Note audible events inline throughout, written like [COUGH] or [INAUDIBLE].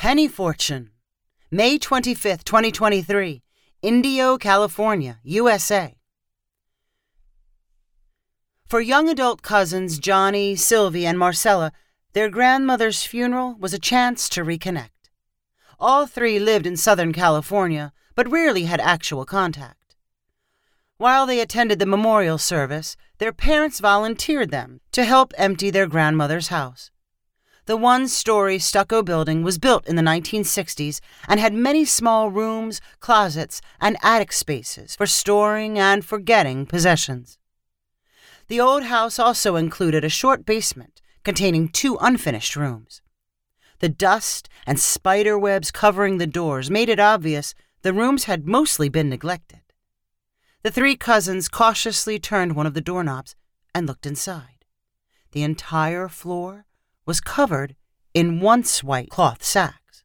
Penny Fortune. May 25th, 2023. Indio, California, USA. For young adult cousins Johnny, Sylvie, and Marcella, their grandmother's funeral was a chance to reconnect. All three lived in Southern California, but rarely had actual contact. While they attended the memorial service, their parents volunteered them to help empty their grandmother's house. The one story stucco building was built in the 1960s and had many small rooms, closets, and attic spaces for storing and forgetting possessions. The old house also included a short basement containing two unfinished rooms. The dust and spider webs covering the doors made it obvious the rooms had mostly been neglected. The three cousins cautiously turned one of the doorknobs and looked inside. The entire floor was covered in once white cloth sacks.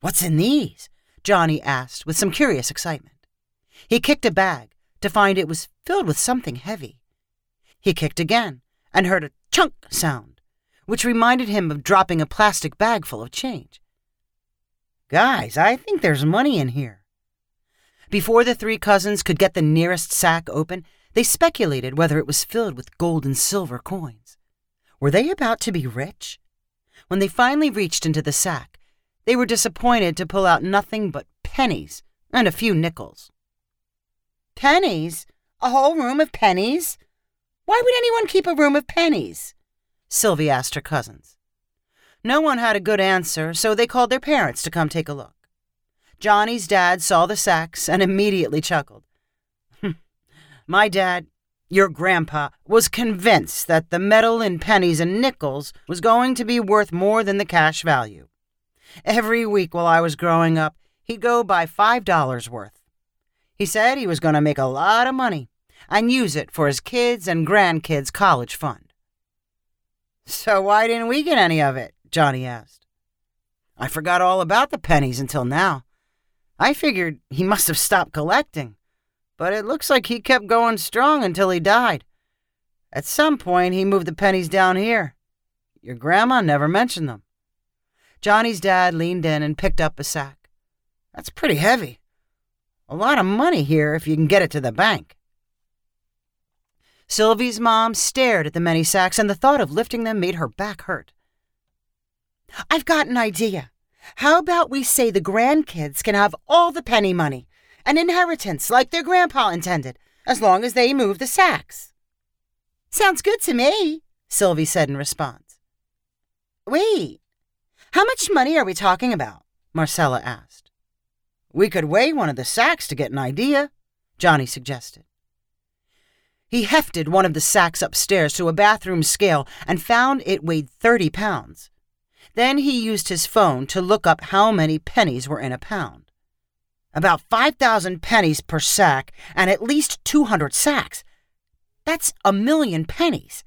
What's in these? Johnny asked with some curious excitement. He kicked a bag to find it was filled with something heavy. He kicked again and heard a chunk sound which reminded him of dropping a plastic bag full of change. Guys, I think there's money in here. Before the three cousins could get the nearest sack open, they speculated whether it was filled with gold and silver coins. Were they about to be rich? When they finally reached into the sack, they were disappointed to pull out nothing but pennies and a few nickels. Pennies? A whole room of pennies? Why would anyone keep a room of pennies? Sylvie asked her cousins. No one had a good answer, so they called their parents to come take a look. Johnny's dad saw the sacks and immediately chuckled. [LAUGHS] My dad, your grandpa, was convinced that the metal in pennies and nickels was going to be worth more than the cash value. Every week while I was growing up, he'd go buy five dollars worth. He said he was going to make a lot of money and use it for his kids' and grandkids' college fund. So why didn't we get any of it? Johnny asked. I forgot all about the pennies until now. I figured he must have stopped collecting, but it looks like he kept going strong until he died. At some point, he moved the pennies down here. Your grandma never mentioned them. Johnny's dad leaned in and picked up a sack. That's pretty heavy. A lot of money here if you can get it to the bank. Sylvie's mom stared at the many sacks, and the thought of lifting them made her back hurt. I've got an idea. How about we say the grandkids can have all the penny money, an inheritance like their grandpa intended, as long as they move the sacks? Sounds good to me, Sylvie said in response. Wait, how much money are we talking about? Marcella asked. We could weigh one of the sacks to get an idea, Johnny suggested. He hefted one of the sacks upstairs to a bathroom scale and found it weighed 30 pounds. Then he used his phone to look up how many pennies were in a pound. About 5,000 pennies per sack and at least 200 sacks. That's a million pennies.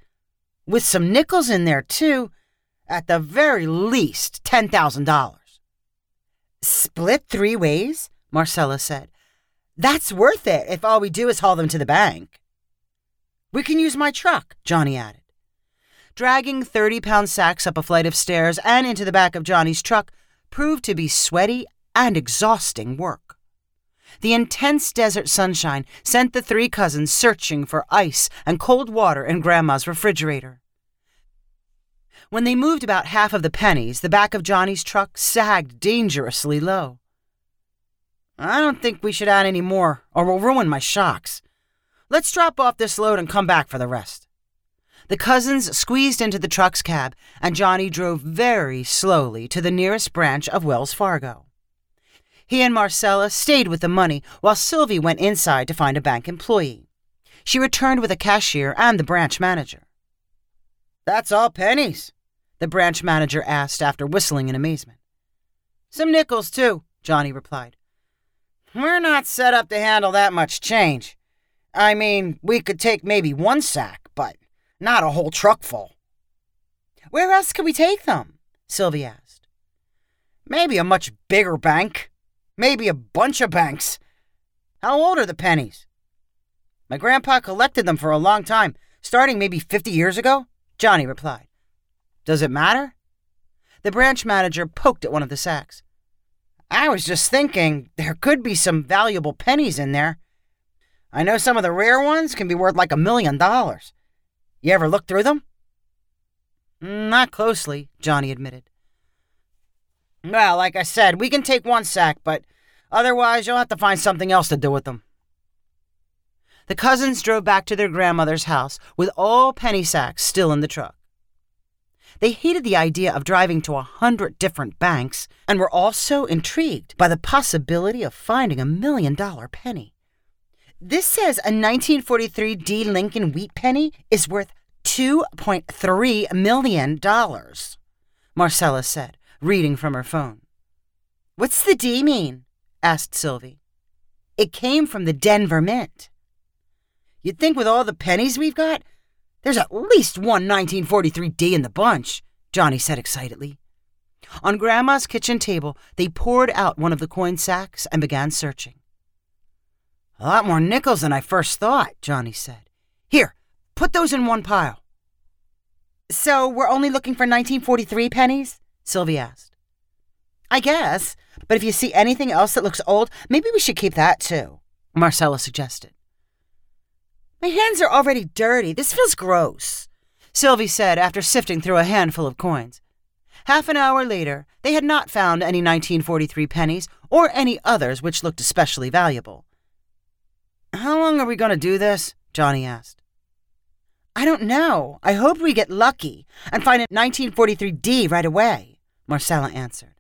With some nickels in there, too. At the very least, $10,000. Split three ways? Marcella said. That's worth it if all we do is haul them to the bank. We can use my truck, Johnny added. Dragging 30 pound sacks up a flight of stairs and into the back of Johnny's truck proved to be sweaty and exhausting work. The intense desert sunshine sent the three cousins searching for ice and cold water in Grandma's refrigerator. When they moved about half of the pennies, the back of Johnny's truck sagged dangerously low. I don't think we should add any more, or we'll ruin my shocks, Let's drop off this load and come back for the rest. The cousins squeezed into the truck's cab, and Johnny drove very slowly to the nearest branch of Wells Fargo. He and Marcella stayed with the money while Sylvie went inside to find a bank employee. She returned with a cashier and the branch manager. That's all pennies, the branch manager asked after whistling in amazement. Some nickels, too, Johnny replied. We're not set up to handle that much change. I mean, we could take maybe one sack, but not a whole truck full. Where else could we take them? Sylvie asked. Maybe a much bigger bank. Maybe a bunch of banks. How old are the pennies? My grandpa collected them for a long time, starting maybe 50 years ago, Johnny replied. Does it matter? The branch manager poked at one of the sacks. I was just thinking there could be some valuable pennies in there. I know some of the rare ones can be worth like a million dollars. You ever look through them? Not closely, Johnny admitted. Well, like I said, we can take one sack, but otherwise you'll have to find something else to do with them. The cousins drove back to their grandmother's house with all penny sacks still in the truck. They hated the idea of driving to a hundred different banks and were also intrigued by the possibility of finding a million dollar penny. This says a 1943 D. Lincoln wheat penny is worth $2.3 million, Marcella said, reading from her phone. What's the D mean? asked Sylvie. It came from the Denver Mint. You'd think with all the pennies we've got, there's at least one 1943 D in the bunch, Johnny said excitedly. On Grandma's kitchen table, they poured out one of the coin sacks and began searching. A lot more nickels than I first thought, Johnny said. Here, put those in one pile. So we're only looking for 1943 pennies? Sylvie asked. I guess, but if you see anything else that looks old, maybe we should keep that too, Marcella suggested. My hands are already dirty. This feels gross, Sylvie said after sifting through a handful of coins. Half an hour later, they had not found any 1943 pennies or any others which looked especially valuable. How long are we going to do this? Johnny asked. I don't know. I hope we get lucky and find a 1943D right away, Marcella answered.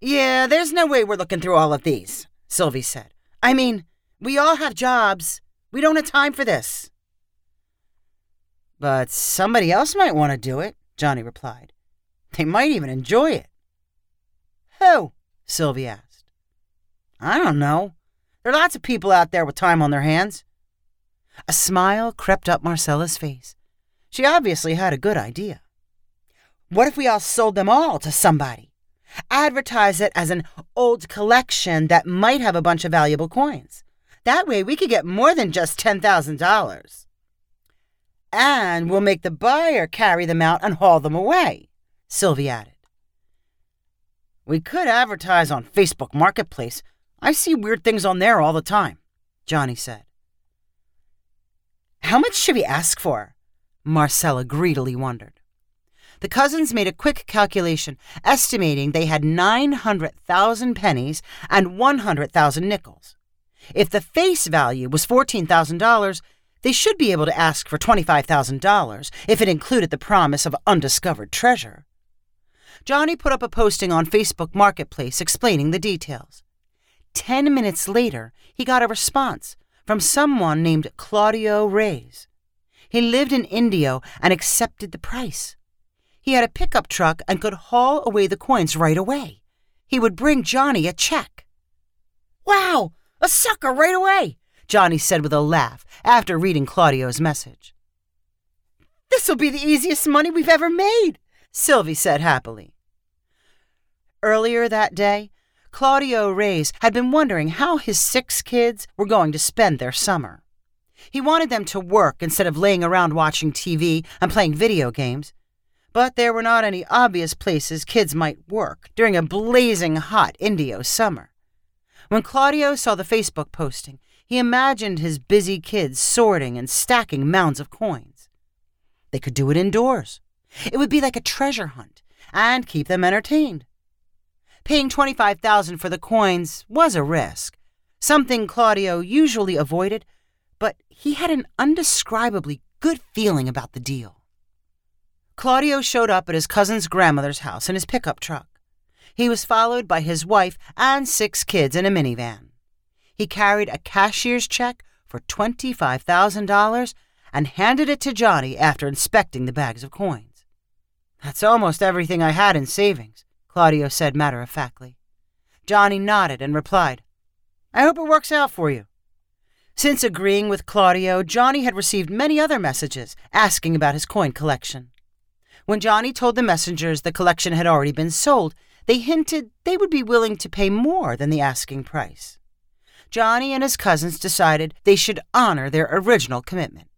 Yeah, there's no way we're looking through all of these, Sylvie said. I mean, we all have jobs. We don't have time for this. But somebody else might want to do it, Johnny replied. They might even enjoy it. Who? Sylvie asked. I don't know. There are lots of people out there with time on their hands. A smile crept up Marcella's face. She obviously had a good idea. What if we all sold them all to somebody? Advertise it as an old collection that might have a bunch of valuable coins. That way we could get more than just $10,000. And we'll make the buyer carry them out and haul them away, Sylvie added. We could advertise on Facebook Marketplace I see weird things on there all the time, Johnny said. How much should we ask for? Marcella greedily wondered. The cousins made a quick calculation, estimating they had 900,000 pennies and 100,000 nickels. If the face value was $14,000, they should be able to ask for $25,000 if it included the promise of undiscovered treasure. Johnny put up a posting on Facebook Marketplace explaining the details. Ten minutes later, he got a response from someone named Claudio Reyes. He lived in Indio and accepted the price. He had a pickup truck and could haul away the coins right away. He would bring Johnny a check. Wow, a sucker right away, Johnny said with a laugh after reading Claudio's message. This'll be the easiest money we've ever made, Sylvie said happily. Earlier that day, Claudio Reyes had been wondering how his six kids were going to spend their summer. He wanted them to work instead of laying around watching TV and playing video games. But there were not any obvious places kids might work during a blazing hot Indio summer. When Claudio saw the Facebook posting, he imagined his busy kids sorting and stacking mounds of coins. They could do it indoors. It would be like a treasure hunt and keep them entertained. Paying 25000 for the coins was a risk, something Claudio usually avoided, but he had an undescribably good feeling about the deal. Claudio showed up at his cousin's grandmother's house in his pickup truck. He was followed by his wife and six kids in a minivan. He carried a cashier's check for $25,000 and handed it to Johnny after inspecting the bags of coins. That's almost everything I had in savings. Claudio said matter of factly. Johnny nodded and replied, I hope it works out for you. Since agreeing with Claudio, Johnny had received many other messages asking about his coin collection. When Johnny told the messengers the collection had already been sold, they hinted they would be willing to pay more than the asking price. Johnny and his cousins decided they should honor their original commitment.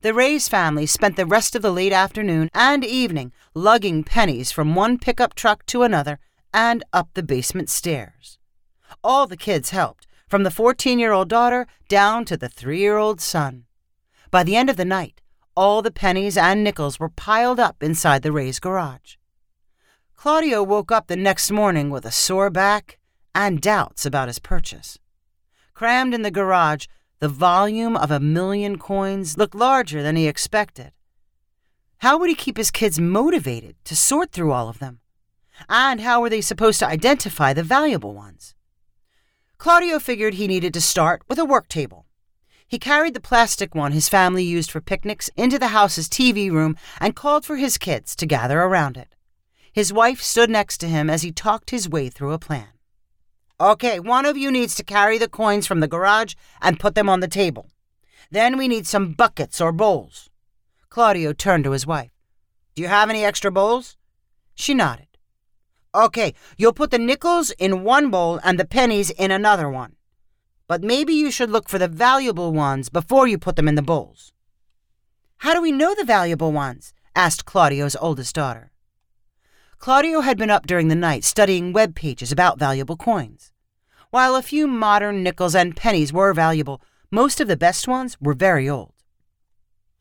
The Reyes family spent the rest of the late afternoon and evening lugging pennies from one pickup truck to another and up the basement stairs. All the kids helped, from the 14 year old daughter down to the three year old son. By the end of the night, all the pennies and nickels were piled up inside the Reyes garage. Claudio woke up the next morning with a sore back and doubts about his purchase. Crammed in the garage, the volume of a million coins looked larger than he expected. How would he keep his kids motivated to sort through all of them? And how were they supposed to identify the valuable ones? Claudio figured he needed to start with a work table. He carried the plastic one his family used for picnics into the house's TV room and called for his kids to gather around it. His wife stood next to him as he talked his way through a plan. Okay, one of you needs to carry the coins from the garage and put them on the table. Then we need some buckets or bowls. Claudio turned to his wife. Do you have any extra bowls? She nodded. Okay, you'll put the nickels in one bowl and the pennies in another one. But maybe you should look for the valuable ones before you put them in the bowls. How do we know the valuable ones? asked Claudio's oldest daughter. Claudio had been up during the night studying web pages about valuable coins. While a few modern nickels and pennies were valuable, most of the best ones were very old.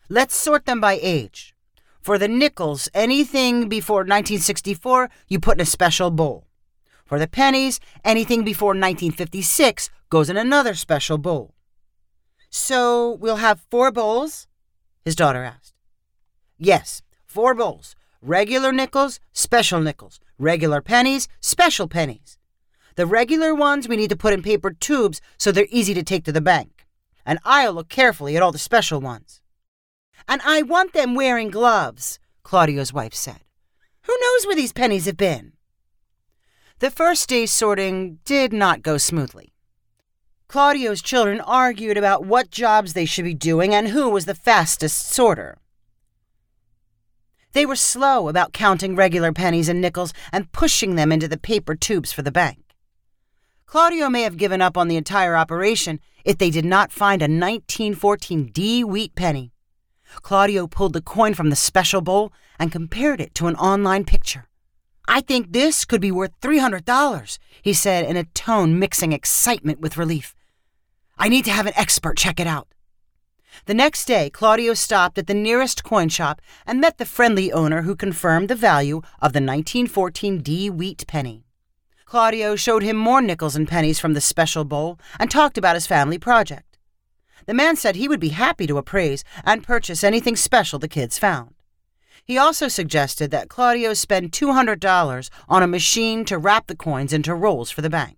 Let's sort them by age. For the nickels, anything before 1964 you put in a special bowl. For the pennies, anything before 1956 goes in another special bowl. So we'll have four bowls? His daughter asked. Yes, four bowls regular nickels, special nickels, regular pennies, special pennies. The regular ones we need to put in paper tubes so they're easy to take to the bank. And I'll look carefully at all the special ones. And I want them wearing gloves, Claudio's wife said. Who knows where these pennies have been? The first day's sorting did not go smoothly. Claudio's children argued about what jobs they should be doing and who was the fastest sorter. They were slow about counting regular pennies and nickels and pushing them into the paper tubes for the bank. Claudio may have given up on the entire operation if they did not find a 1914 D wheat penny. Claudio pulled the coin from the special bowl and compared it to an online picture. I think this could be worth $300, he said in a tone mixing excitement with relief. I need to have an expert check it out. The next day, Claudio stopped at the nearest coin shop and met the friendly owner who confirmed the value of the 1914 D wheat penny. Claudio showed him more nickels and pennies from the special bowl and talked about his family project. The man said he would be happy to appraise and purchase anything special the kids found. He also suggested that Claudio spend $200 on a machine to wrap the coins into rolls for the bank.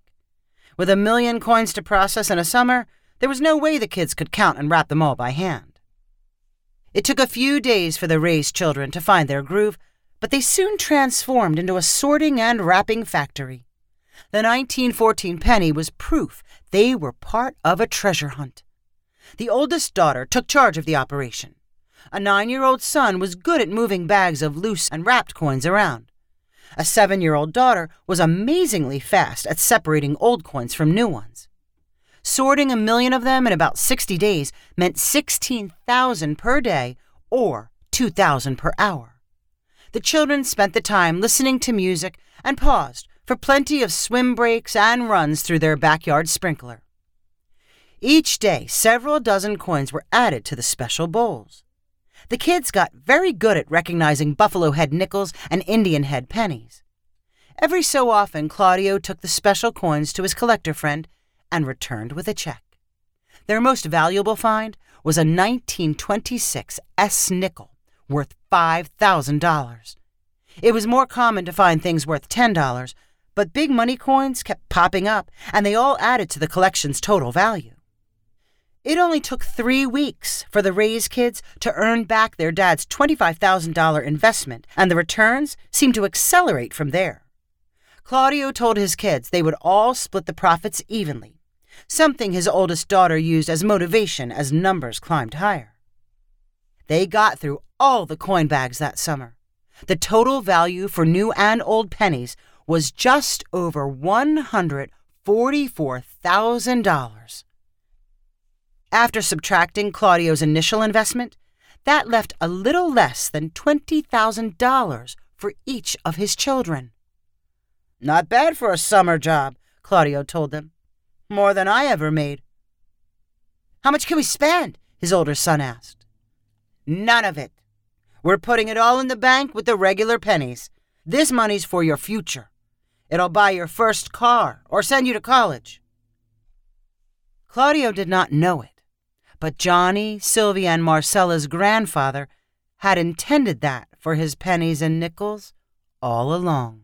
With a million coins to process in a summer, there was no way the kids could count and wrap them all by hand. It took a few days for the Reyes children to find their groove, but they soon transformed into a sorting and wrapping factory. The 1914 penny was proof they were part of a treasure hunt. The oldest daughter took charge of the operation. A nine year old son was good at moving bags of loose and wrapped coins around. A seven year old daughter was amazingly fast at separating old coins from new ones. Sorting a million of them in about 60 days meant 16,000 per day or 2,000 per hour. The children spent the time listening to music and paused for plenty of swim breaks and runs through their backyard sprinkler. Each day, several dozen coins were added to the special bowls. The kids got very good at recognizing buffalo head nickels and Indian head pennies. Every so often, Claudio took the special coins to his collector friend and returned with a check. Their most valuable find was a 1926 S nickel worth $5,000. It was more common to find things worth $10, but big money coins kept popping up, and they all added to the collection's total value. It only took three weeks for the Reyes kids to earn back their dad's $25,000 investment, and the returns seemed to accelerate from there. Claudio told his kids they would all split the profits evenly, something his oldest daughter used as motivation as numbers climbed higher. They got through all the coin bags that summer. The total value for new and old pennies was just over $144,000. After subtracting Claudio's initial investment, That left a little less than $20,000 for each of his children. Not bad for a summer job, Claudio told them. More than I ever made. How much can we spend? his older son asked. None of it. We're putting it all in the bank with the regular pennies. This money's for your future. It'll buy your first car or send you to college. Claudio did not know it, but Johnny, Sylvia, and Marcella's grandfather had intended that for his pennies and nickels all along.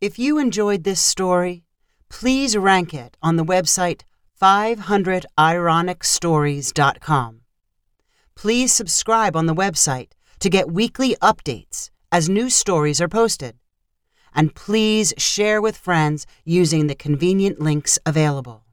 If you enjoyed this story, please rank it on the website 500ironicstories.com. Please subscribe on the website to get weekly updates as new stories are posted. And please share with friends using the convenient links available.